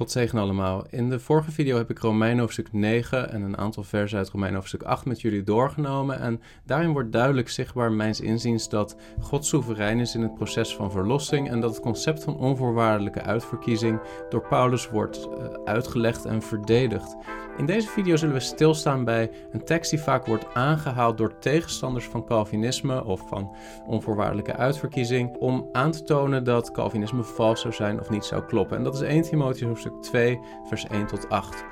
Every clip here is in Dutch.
God zegen allemaal. In de vorige video heb ik Romein hoofdstuk 9 en een aantal versen uit Romein hoofdstuk 8 met jullie doorgenomen. En daarin wordt duidelijk zichtbaar mijns inziens dat God soeverein is in het proces van verlossing en dat het concept van onvoorwaardelijke uitverkiezing door Paulus wordt uh, uitgelegd en verdedigd. In deze video zullen we stilstaan bij een tekst die vaak wordt aangehaald door tegenstanders van Calvinisme of van onvoorwaardelijke uitverkiezing om aan te tonen dat Calvinisme vals zou zijn of niet zou kloppen. En dat is 1 Timotheus hoofdstuk 2, vers 1 tot 8.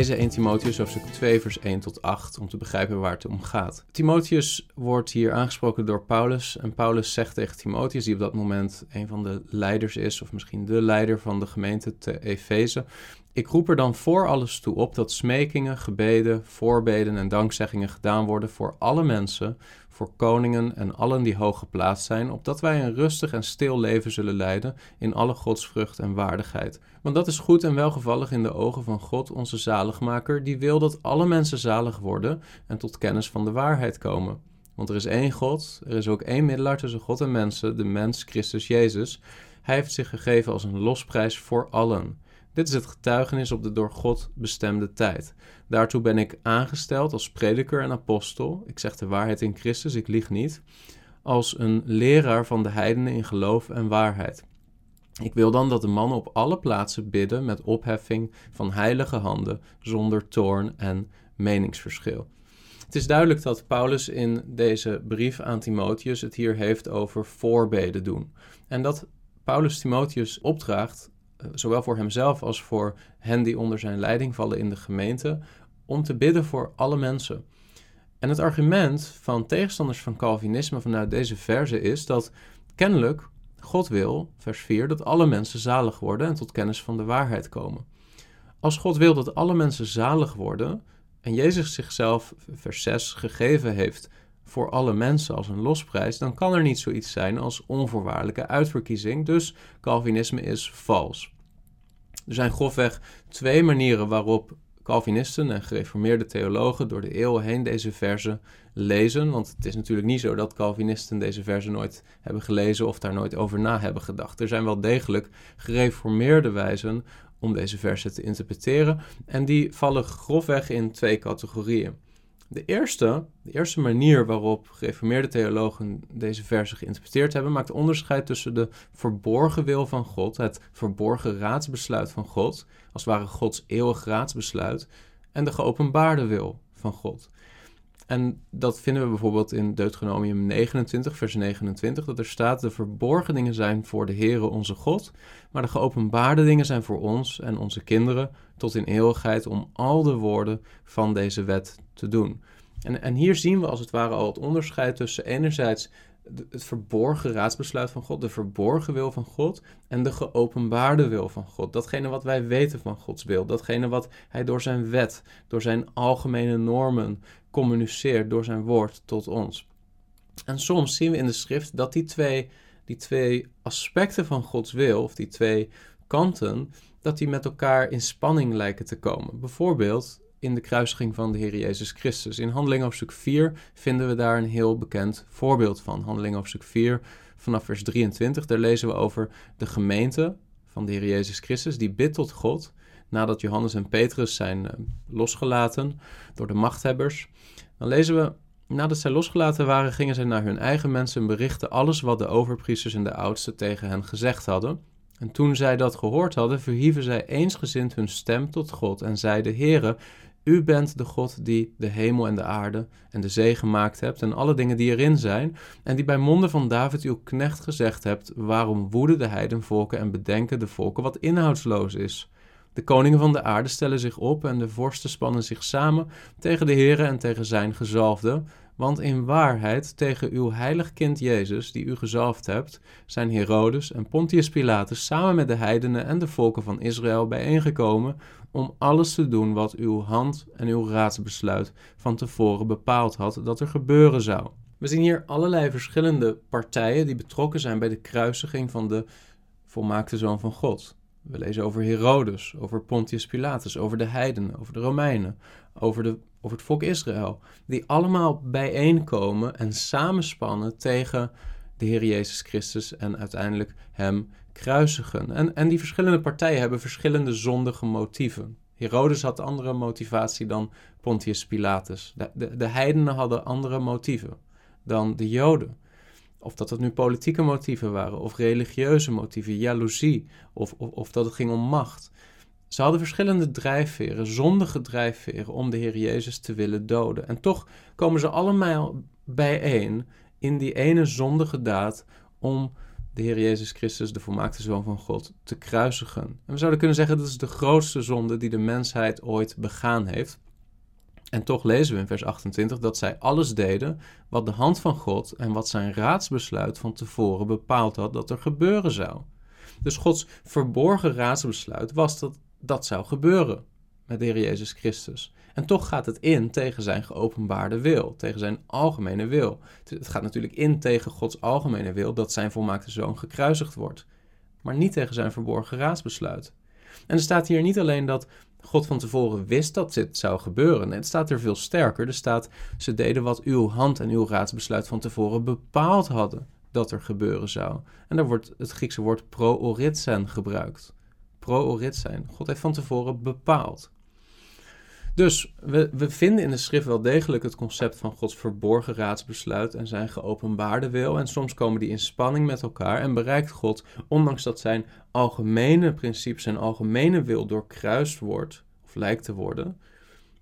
lezen 1 Timotheus hoofdstuk 2 vers 1 tot 8 om te begrijpen waar het om gaat. Timotheus wordt hier aangesproken door Paulus en Paulus zegt tegen Timotheus, die op dat moment een van de leiders is of misschien de leider van de gemeente te Efeze, ik roep er dan voor alles toe op dat smekingen, gebeden, voorbeden en dankzeggingen gedaan worden voor alle mensen, voor koningen en allen die hoog geplaatst zijn, opdat wij een rustig en stil leven zullen leiden in alle godsvrucht en waardigheid. Want dat is goed en welgevallig in de ogen van God, onze zaligmaker, die wil dat alle mensen zalig worden en tot kennis van de waarheid komen. Want er is één God, er is ook één middelaar tussen God en mensen, de mens Christus Jezus. Hij heeft zich gegeven als een losprijs voor allen. Dit is het getuigenis op de door God bestemde tijd. Daartoe ben ik aangesteld als prediker en apostel. Ik zeg de waarheid in Christus, ik lieg niet. Als een leraar van de heidenen in geloof en waarheid. Ik wil dan dat de mannen op alle plaatsen bidden met opheffing van heilige handen, zonder toorn en meningsverschil. Het is duidelijk dat Paulus in deze brief aan Timotheus het hier heeft over voorbeden doen. En dat Paulus Timotheus opdraagt zowel voor hemzelf als voor hen die onder zijn leiding vallen in de gemeente, om te bidden voor alle mensen. En het argument van tegenstanders van Calvinisme vanuit deze verse is dat kennelijk God wil, vers 4, dat alle mensen zalig worden en tot kennis van de waarheid komen. Als God wil dat alle mensen zalig worden en Jezus zichzelf, vers 6, gegeven heeft voor alle mensen als een losprijs, dan kan er niet zoiets zijn als onvoorwaardelijke uitverkiezing. Dus Calvinisme is vals. Er zijn grofweg twee manieren waarop Calvinisten en gereformeerde theologen door de eeuwen heen deze verzen lezen. Want het is natuurlijk niet zo dat Calvinisten deze verzen nooit hebben gelezen of daar nooit over na hebben gedacht. Er zijn wel degelijk gereformeerde wijzen om deze versen te interpreteren. En die vallen grofweg in twee categorieën. De eerste, de eerste manier waarop gereformeerde theologen deze versen geïnterpreteerd hebben, maakt onderscheid tussen de verborgen wil van God, het verborgen raadsbesluit van God, als het ware Gods eeuwig raadsbesluit, en de geopenbaarde wil van God. En dat vinden we bijvoorbeeld in Deuteronomium 29, vers 29, dat er staat: De verborgen dingen zijn voor de Heere onze God, maar de geopenbaarde dingen zijn voor ons en onze kinderen tot in eeuwigheid om al de woorden van deze wet te doen. En, en hier zien we als het ware al het onderscheid tussen enerzijds het verborgen raadsbesluit van God, de verborgen wil van God en de geopenbaarde wil van God. Datgene wat wij weten van Gods wil, datgene wat Hij door zijn wet, door zijn algemene normen communiceert, door zijn woord tot ons. En soms zien we in de schrift dat die twee, die twee aspecten van Gods wil, of die twee kanten, dat die met elkaar in spanning lijken te komen. Bijvoorbeeld in de kruisiging van de Heer Jezus Christus. In Handelingen hoofdstuk 4 vinden we daar een heel bekend voorbeeld van. Handelingen hoofdstuk 4 vanaf vers 23, daar lezen we over de gemeente van de Heer Jezus Christus, die bidt tot God nadat Johannes en Petrus zijn uh, losgelaten door de machthebbers. Dan lezen we, nadat zij losgelaten waren, gingen zij naar hun eigen mensen en berichten alles wat de overpriesters en de oudsten tegen hen gezegd hadden. En toen zij dat gehoord hadden, verhieven zij eensgezind hun stem tot God en zeiden: Heere, u bent de God die de hemel en de aarde en de zee gemaakt hebt en alle dingen die erin zijn, en die bij monden van David uw knecht gezegd hebt: Waarom woeden de heidenvolken en bedenken de volken wat inhoudsloos is? De koningen van de aarde stellen zich op en de vorsten spannen zich samen tegen de Heere en tegen zijn gezalfde, want in waarheid tegen uw heilig kind Jezus, die u gezalfd hebt, zijn Herodes en Pontius Pilatus samen met de heidenen en de volken van Israël bijeengekomen om alles te doen wat uw hand en uw raadsbesluit van tevoren bepaald had dat er gebeuren zou. We zien hier allerlei verschillende partijen die betrokken zijn bij de kruisiging van de volmaakte Zoon van God. We lezen over Herodes, over Pontius Pilatus, over de heidenen, over de Romeinen, over, de, over het volk Israël. Die allemaal bijeenkomen en samenspannen tegen de Heer Jezus Christus en uiteindelijk hem kruisigen. En, en die verschillende partijen hebben verschillende zondige motieven. Herodes had andere motivatie dan Pontius Pilatus. De, de, de heidenen hadden andere motieven dan de Joden. Of dat het nu politieke motieven waren, of religieuze motieven, jaloezie, of, of, of dat het ging om macht. Ze hadden verschillende drijfveren, zondige drijfveren, om de Heer Jezus te willen doden. En toch komen ze allemaal bijeen in die ene zondige daad om de Heer Jezus Christus, de volmaakte Zoon van God, te kruisigen. En we zouden kunnen zeggen dat is de grootste zonde die de mensheid ooit begaan heeft. En toch lezen we in vers 28 dat zij alles deden wat de hand van God en wat zijn raadsbesluit van tevoren bepaald had dat er gebeuren zou. Dus Gods verborgen raadsbesluit was dat dat zou gebeuren met de Heer Jezus Christus. En toch gaat het in tegen zijn geopenbaarde wil, tegen zijn algemene wil. Het gaat natuurlijk in tegen Gods algemene wil dat zijn volmaakte zoon gekruisigd wordt, maar niet tegen zijn verborgen raadsbesluit. En er staat hier niet alleen dat God van tevoren wist dat dit zou gebeuren. Het staat er veel sterker. Er staat, ze deden wat uw hand en uw raadsbesluit van tevoren bepaald hadden dat er gebeuren zou. En daar wordt het Griekse woord pro-oritsen gebruikt. Pro-oritsen. God heeft van tevoren bepaald. Dus we, we vinden in de schrift wel degelijk het concept van Gods verborgen raadsbesluit en zijn geopenbaarde wil. En soms komen die in spanning met elkaar en bereikt God, ondanks dat zijn algemene principes en algemene wil doorkruist wordt, of lijkt te worden,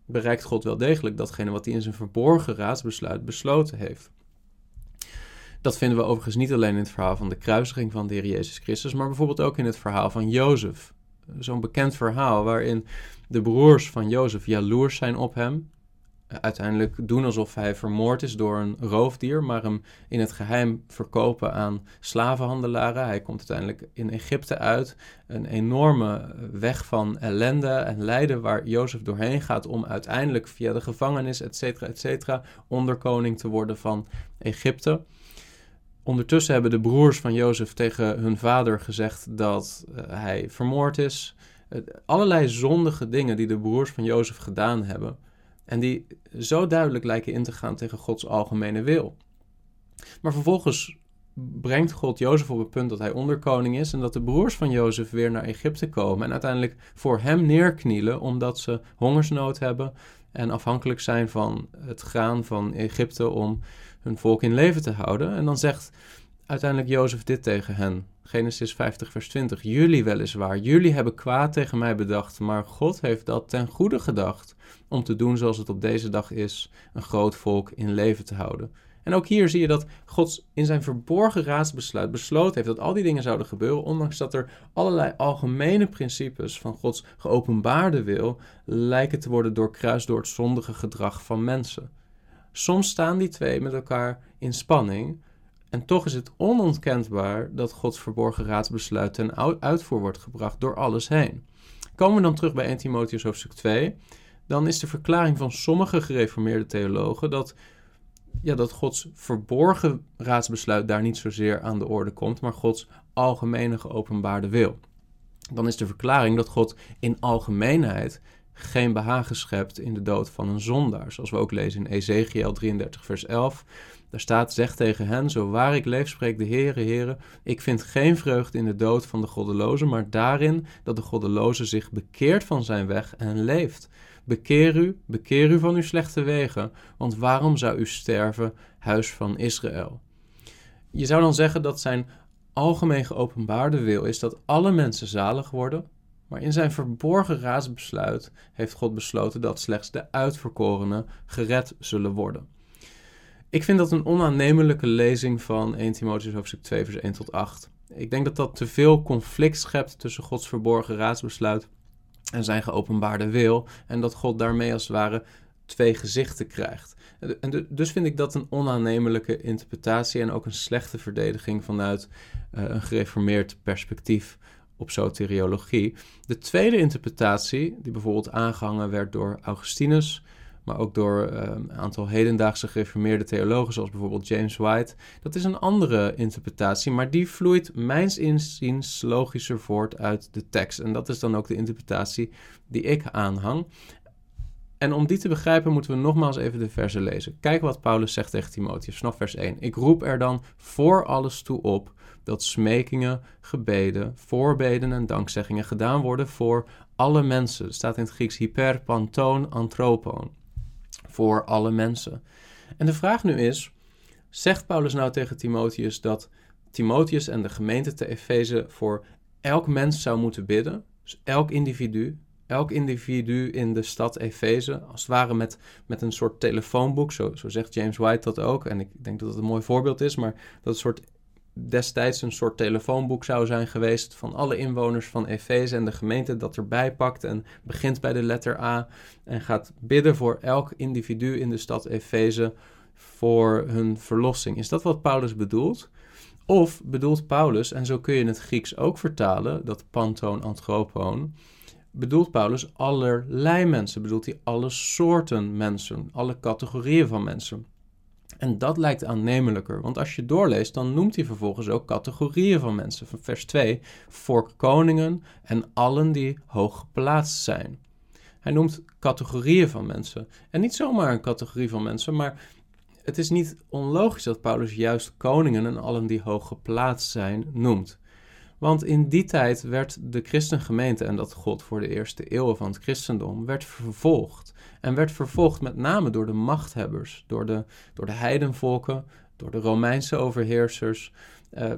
bereikt God wel degelijk datgene wat hij in zijn verborgen raadsbesluit besloten heeft. Dat vinden we overigens niet alleen in het verhaal van de kruisiging van de Heer Jezus Christus, maar bijvoorbeeld ook in het verhaal van Jozef. Zo'n bekend verhaal waarin de broers van Jozef jaloers zijn op hem. Uiteindelijk doen alsof hij vermoord is door een roofdier, maar hem in het geheim verkopen aan slavenhandelaren. Hij komt uiteindelijk in Egypte uit. Een enorme weg van ellende en lijden waar Jozef doorheen gaat om uiteindelijk via de gevangenis, et cetera, et cetera, onderkoning te worden van Egypte. Ondertussen hebben de broers van Jozef tegen hun vader gezegd dat uh, hij vermoord is allerlei zondige dingen die de broers van Jozef gedaan hebben. En die zo duidelijk lijken in te gaan tegen Gods algemene wil. Maar vervolgens brengt God Jozef op het punt dat hij onderkoning is en dat de broers van Jozef weer naar Egypte komen en uiteindelijk voor hem neerknielen omdat ze hongersnood hebben en afhankelijk zijn van het graan van Egypte om hun volk in leven te houden. En dan zegt uiteindelijk Jozef dit tegen hen. Genesis 50, vers 20. Jullie weliswaar, jullie hebben kwaad tegen mij bedacht, maar God heeft dat ten goede gedacht om te doen zoals het op deze dag is, een groot volk in leven te houden. En ook hier zie je dat God in zijn verborgen raadsbesluit besloten heeft dat al die dingen zouden gebeuren, ondanks dat er allerlei algemene principes van Gods geopenbaarde wil lijken te worden doorkruist door het zondige gedrag van mensen. Soms staan die twee met elkaar in spanning, en toch is het onontkenbaar dat Gods verborgen raadsbesluit ten uitvoer wordt gebracht door alles heen. Komen we dan terug bij 1 Timotheus hoofdstuk 2, dan is de verklaring van sommige gereformeerde theologen dat, ja, dat Gods verborgen raadsbesluit daar niet zozeer aan de orde komt, maar Gods algemene geopenbaarde wil. Dan is de verklaring dat God in algemeenheid geen behagen schept in de dood van een zondaar. Zoals we ook lezen in Ezekiel 33, vers 11. Daar staat, zeg tegen hen, zo waar ik leef, spreekt de Heere, Heere, ik vind geen vreugde in de dood van de goddeloze, maar daarin dat de goddeloze zich bekeert van zijn weg en leeft. Bekeer u, bekeer u van uw slechte wegen, want waarom zou u sterven, huis van Israël? Je zou dan zeggen dat zijn algemeen geopenbaarde wil is dat alle mensen zalig worden, maar in zijn verborgen raadsbesluit heeft God besloten dat slechts de uitverkorenen gered zullen worden. Ik vind dat een onaannemelijke lezing van 1 Timotheus hoofdstuk 2 vers 1 tot 8. Ik denk dat dat te veel conflict schept tussen Gods verborgen raadsbesluit en zijn geopenbaarde wil. En dat God daarmee als het ware twee gezichten krijgt. En dus vind ik dat een onaannemelijke interpretatie en ook een slechte verdediging vanuit uh, een gereformeerd perspectief op soteriologie. De tweede interpretatie, die bijvoorbeeld aangehangen werd door Augustinus, maar ook door eh, een aantal hedendaagse gereformeerde theologen, zoals bijvoorbeeld James White. Dat is een andere interpretatie, maar die vloeit mijns inziens logischer voort uit de tekst. En dat is dan ook de interpretatie die ik aanhang. En om die te begrijpen moeten we nogmaals even de versen lezen. Kijk wat Paulus zegt tegen Timotheus vanaf vers 1. Ik roep er dan voor alles toe op dat smekingen, gebeden, voorbeden en dankzeggingen gedaan worden voor alle mensen. Staat in het Grieks hyper, pantoon, anthropon. Voor alle mensen. En de vraag nu is, zegt Paulus nou tegen Timotheus dat Timotheus en de gemeente te Efeze voor elk mens zou moeten bidden? Dus elk individu, elk individu in de stad Efeze, als het ware met, met een soort telefoonboek, zo, zo zegt James White dat ook, en ik denk dat het een mooi voorbeeld is, maar dat soort destijds een soort telefoonboek zou zijn geweest van alle inwoners van Efeze en de gemeente dat erbij pakt en begint bij de letter A en gaat bidden voor elk individu in de stad Efeze voor hun verlossing. Is dat wat Paulus bedoelt? Of bedoelt Paulus, en zo kun je het Grieks ook vertalen, dat pantoon anthropon, bedoelt Paulus allerlei mensen, bedoelt hij alle soorten mensen, alle categorieën van mensen. En dat lijkt aannemelijker, want als je doorleest, dan noemt hij vervolgens ook categorieën van mensen. Van vers 2, voor koningen en allen die hoog geplaatst zijn. Hij noemt categorieën van mensen. En niet zomaar een categorie van mensen, maar het is niet onlogisch dat Paulus juist koningen en allen die hoog geplaatst zijn noemt. Want in die tijd werd de christengemeente, en dat God voor de eerste eeuwen van het christendom, werd vervolgd. En werd vervolgd met name door de machthebbers, door de, door de heidenvolken, door de Romeinse overheersers. Uh,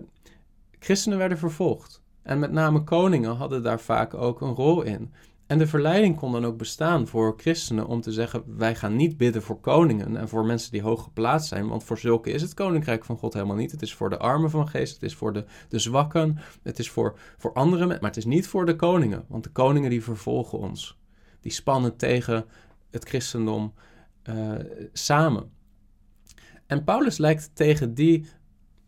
christenen werden vervolgd. En met name koningen hadden daar vaak ook een rol in. En de verleiding kon dan ook bestaan voor christenen om te zeggen: wij gaan niet bidden voor koningen en voor mensen die hoog geplaatst zijn, want voor zulke is het koninkrijk van God helemaal niet. Het is voor de armen van geest, het is voor de, de zwakken, het is voor, voor anderen, maar het is niet voor de koningen, want de koningen die vervolgen ons. Die spannen tegen het christendom uh, samen. En Paulus lijkt tegen die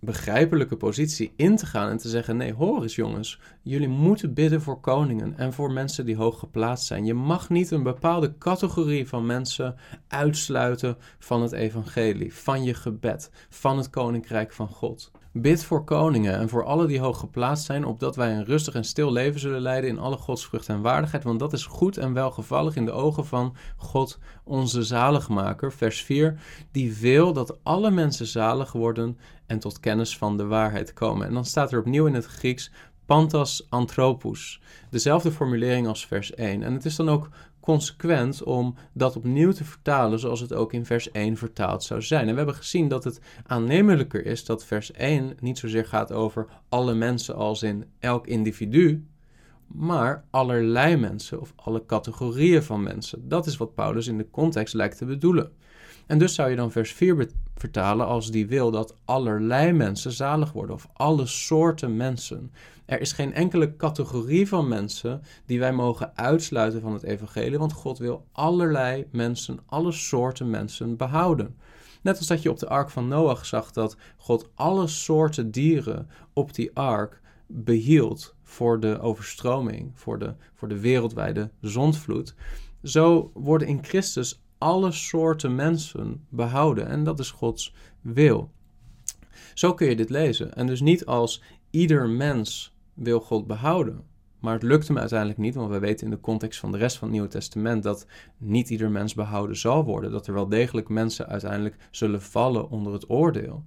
begrijpelijke positie in te gaan en te zeggen: nee, hoor eens jongens, jullie moeten bidden voor koningen en voor mensen die hoog geplaatst zijn. Je mag niet een bepaalde categorie van mensen uitsluiten van het evangelie, van je gebed, van het koninkrijk van God. Bid voor koningen en voor alle die hoog geplaatst zijn, opdat wij een rustig en stil leven zullen leiden in alle godsvrucht en waardigheid, want dat is goed en welgevallig in de ogen van God, onze zaligmaker. Vers 4, die wil dat alle mensen zalig worden en tot kennis van de waarheid komen. En dan staat er opnieuw in het Grieks pantas anthropos, dezelfde formulering als vers 1. En het is dan ook consequent om dat opnieuw te vertalen zoals het ook in vers 1 vertaald zou zijn. En we hebben gezien dat het aannemelijker is dat vers 1 niet zozeer gaat over alle mensen als in elk individu, maar allerlei mensen of alle categorieën van mensen. Dat is wat Paulus in de context lijkt te bedoelen. En dus zou je dan vers 4 vertalen als die wil dat allerlei mensen zalig worden of alle soorten mensen. Er is geen enkele categorie van mensen die wij mogen uitsluiten van het evangelie, want God wil allerlei mensen, alle soorten mensen behouden. Net als dat je op de ark van Noach zag dat God alle soorten dieren op die ark behield voor de overstroming, voor de, voor de wereldwijde zondvloed. Zo worden in Christus alle soorten mensen behouden en dat is Gods wil. Zo kun je dit lezen. En dus niet als ieder mens wil God behouden. Maar het lukt hem uiteindelijk niet, want we weten in de context van de rest van het Nieuwe Testament dat niet ieder mens behouden zal worden. Dat er wel degelijk mensen uiteindelijk zullen vallen onder het oordeel.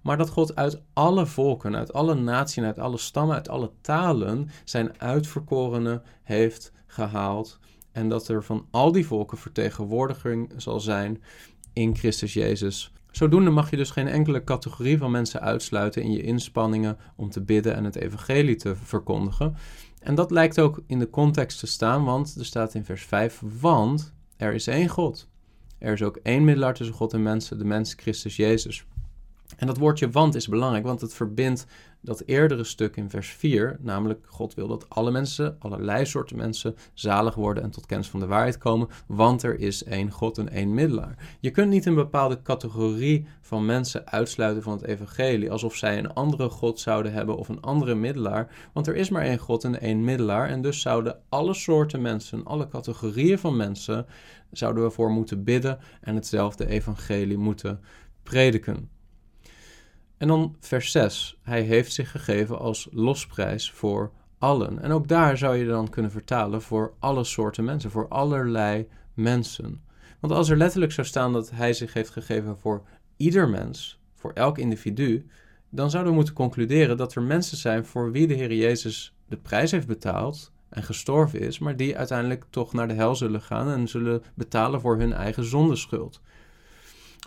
Maar dat God uit alle volken, uit alle naties, uit alle stammen, uit alle talen zijn uitverkorenen heeft gehaald. En dat er van al die volken vertegenwoordiging zal zijn in Christus Jezus Zodoende mag je dus geen enkele categorie van mensen uitsluiten in je inspanningen om te bidden en het evangelie te verkondigen. En dat lijkt ook in de context te staan, want er staat in vers 5, want er is één God. Er is ook één middelaar tussen God en mensen, de mens Christus Jezus. En dat woordje want is belangrijk, want het verbindt dat eerdere stuk in vers 4, namelijk God wil dat alle mensen, allerlei soorten mensen, zalig worden en tot kennis van de waarheid komen, want er is één God en één middelaar. Je kunt niet een bepaalde categorie van mensen uitsluiten van het evangelie, alsof zij een andere God zouden hebben of een andere middelaar, want er is maar één God en één middelaar en dus zouden alle soorten mensen, alle categorieën van mensen, zouden we voor moeten bidden en hetzelfde evangelie moeten prediken. En dan vers 6. Hij heeft zich gegeven als losprijs voor allen. En ook daar zou je dan kunnen vertalen voor alle soorten mensen, voor allerlei mensen. Want als er letterlijk zou staan dat hij zich heeft gegeven voor ieder mens, voor elk individu, dan zouden we moeten concluderen dat er mensen zijn voor wie de Heer Jezus de prijs heeft betaald en gestorven is, maar die uiteindelijk toch naar de hel zullen gaan en zullen betalen voor hun eigen zondeschuld.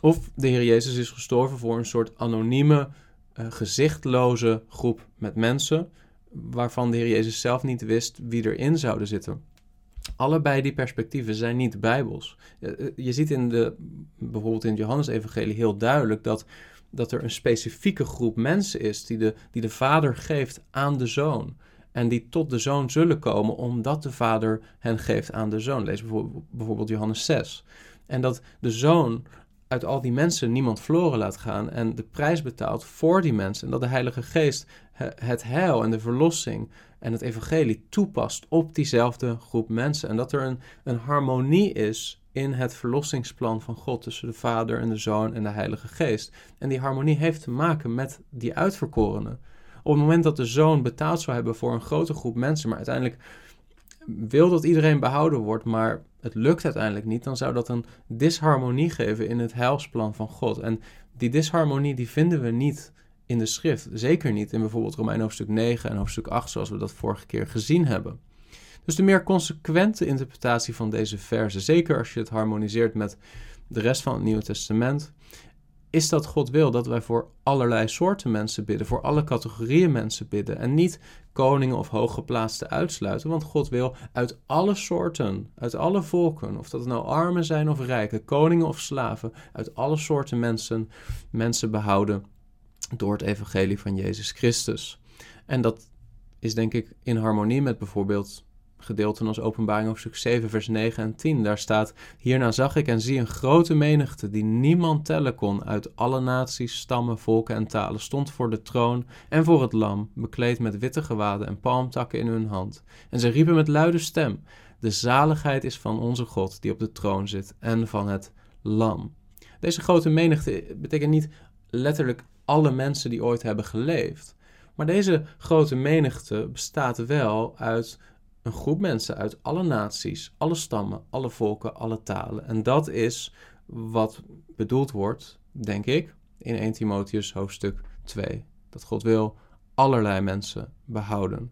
Of de Heer Jezus is gestorven voor een soort anonieme, uh, gezichtloze groep met mensen, waarvan de Heer Jezus zelf niet wist wie erin zouden zitten. Allebei die perspectieven zijn niet bijbels. Eh, eh, je ziet in de, bijvoorbeeld in het Johannes-evangelie heel duidelijk dat, dat er een specifieke groep mensen is die de, die de vader geeft aan de zoon. En die tot de zoon zullen komen omdat de vader hen geeft aan de zoon. Lees bijvoorbeeld Johannes 6. En dat de zoon uit al die mensen niemand verloren laat gaan en de prijs betaalt voor die mensen. En dat de Heilige Geest het heil en de verlossing en het evangelie toepast op diezelfde groep mensen. En dat er een, een harmonie is in het verlossingsplan van God tussen de Vader en de Zoon en de Heilige Geest. En die harmonie heeft te maken met die uitverkorenen. Op het moment dat de Zoon betaald zou hebben voor een grote groep mensen, maar uiteindelijk wil dat iedereen behouden wordt, maar het lukt uiteindelijk niet, dan zou dat een disharmonie geven in het heilsplan van God. En die disharmonie die vinden we niet in de schrift. Zeker niet in bijvoorbeeld Romein hoofdstuk 9 en hoofdstuk 8, zoals we dat vorige keer gezien hebben. Dus de meer consequente interpretatie van deze versen, zeker als je het harmoniseert met de rest van het Nieuwe Testament, is dat God wil dat wij voor allerlei soorten mensen bidden, voor alle categorieën mensen bidden en niet koningen of hooggeplaatsten uitsluiten, want God wil uit alle soorten, uit alle volken, of dat nou armen zijn of rijken, koningen of slaven, uit alle soorten mensen, mensen behouden door het evangelie van Jezus Christus. En dat is denk ik in harmonie met bijvoorbeeld gedeelten als openbaring hoofdstuk 7 vers 9 en 10. Daar staat, hierna zag ik en zie een grote menigte die niemand tellen kon uit alle naties, stammen, volken en talen, stond voor de troon en voor het lam, bekleed met witte gewaden en palmtakken in hun hand. En ze riepen met luide stem, de zaligheid is van onze God die op de troon zit en van het lam. Deze grote menigte betekent niet letterlijk alle mensen die ooit hebben geleefd. Maar deze grote menigte bestaat wel uit een groep mensen uit alle naties, alle stammen, alle volken, alle talen. En dat is wat bedoeld wordt, denk ik, in 1 Timotheus hoofdstuk 2. Dat God wil allerlei mensen behouden.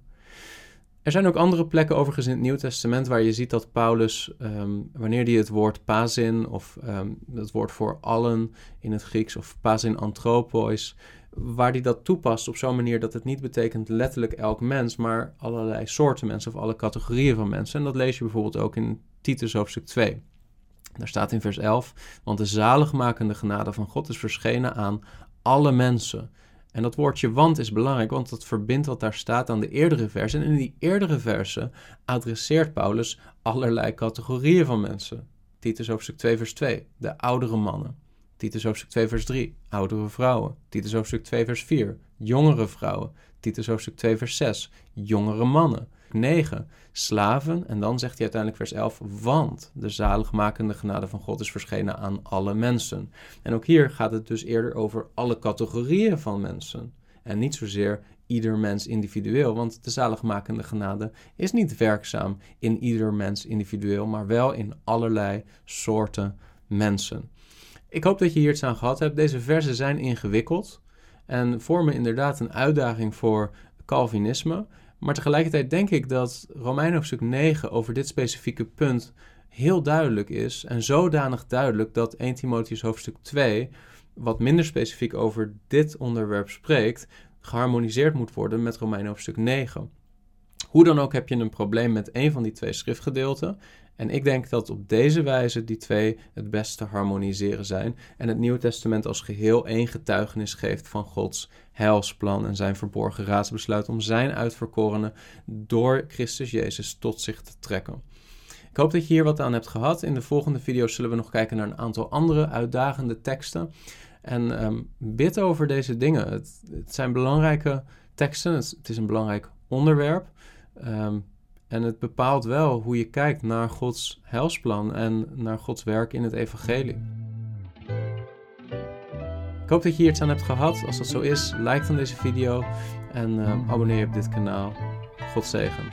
Er zijn ook andere plekken overigens in het Nieuw Testament waar je ziet dat Paulus, ehm, wanneer hij het woord pazin of um, het woord voor allen in het Grieks of pazin anthropois, waar hij dat toepast op zo'n manier dat het niet betekent letterlijk elk mens, maar allerlei soorten mensen of alle categorieën van mensen. En dat lees je bijvoorbeeld ook in Titus hoofdstuk 2. Daar staat in vers 11, want de zaligmakende genade van God is verschenen aan alle mensen. En dat woordje want is belangrijk, want dat verbindt wat daar staat aan de eerdere versen. En in die eerdere versen adresseert Paulus allerlei categorieën van mensen. Titus hoofdstuk 2 vers 2, de oudere mannen. Titus hoofdstuk 2 vers 3, oudere vrouwen. Titus hoofdstuk 2 vers 4, jongere vrouwen. Titus hoofdstuk 2 vers 6, jongere mannen. 9, slaven. En dan zegt hij uiteindelijk vers 11, want de zaligmakende genade van God is verschenen aan alle mensen. En ook hier gaat het dus eerder over alle categorieën van mensen. En niet zozeer ieder mens individueel, want de zaligmakende genade is niet werkzaam in ieder mens individueel, maar wel in allerlei soorten mensen. Ik hoop dat je hier iets aan gehad hebt. Deze versen zijn ingewikkeld en vormen inderdaad een uitdaging voor Calvinisme. Maar tegelijkertijd denk ik dat Romein hoofdstuk 9 over dit specifieke punt heel duidelijk is. En zodanig duidelijk dat 1 Timotheus hoofdstuk 2, wat minder specifiek over dit onderwerp spreekt, geharmoniseerd moet worden met Romein hoofdstuk 9. Hoe dan ook heb je een probleem met een van die twee schriftgedeelten. En ik denk dat op deze wijze die twee het beste harmoniseren zijn en het Nieuwe Testament als geheel één getuigenis geeft van Gods heilsplan en zijn verborgen raadsbesluit om zijn uitverkorenen door Christus Jezus tot zich te trekken. Ik hoop dat je hier wat aan hebt gehad. In de volgende video's zullen we nog kijken naar een aantal andere uitdagende teksten. En um, bid over deze dingen. Het, zijn belangrijke teksten, het, is een belangrijk onderwerp. Um, en het bepaalt wel hoe je kijkt naar Gods heilsplan en naar Gods werk in het evangelie. Ik hoop dat je hier iets aan hebt gehad. Als dat zo is, like dan deze video en uh, abonneer je op dit kanaal. God zegen.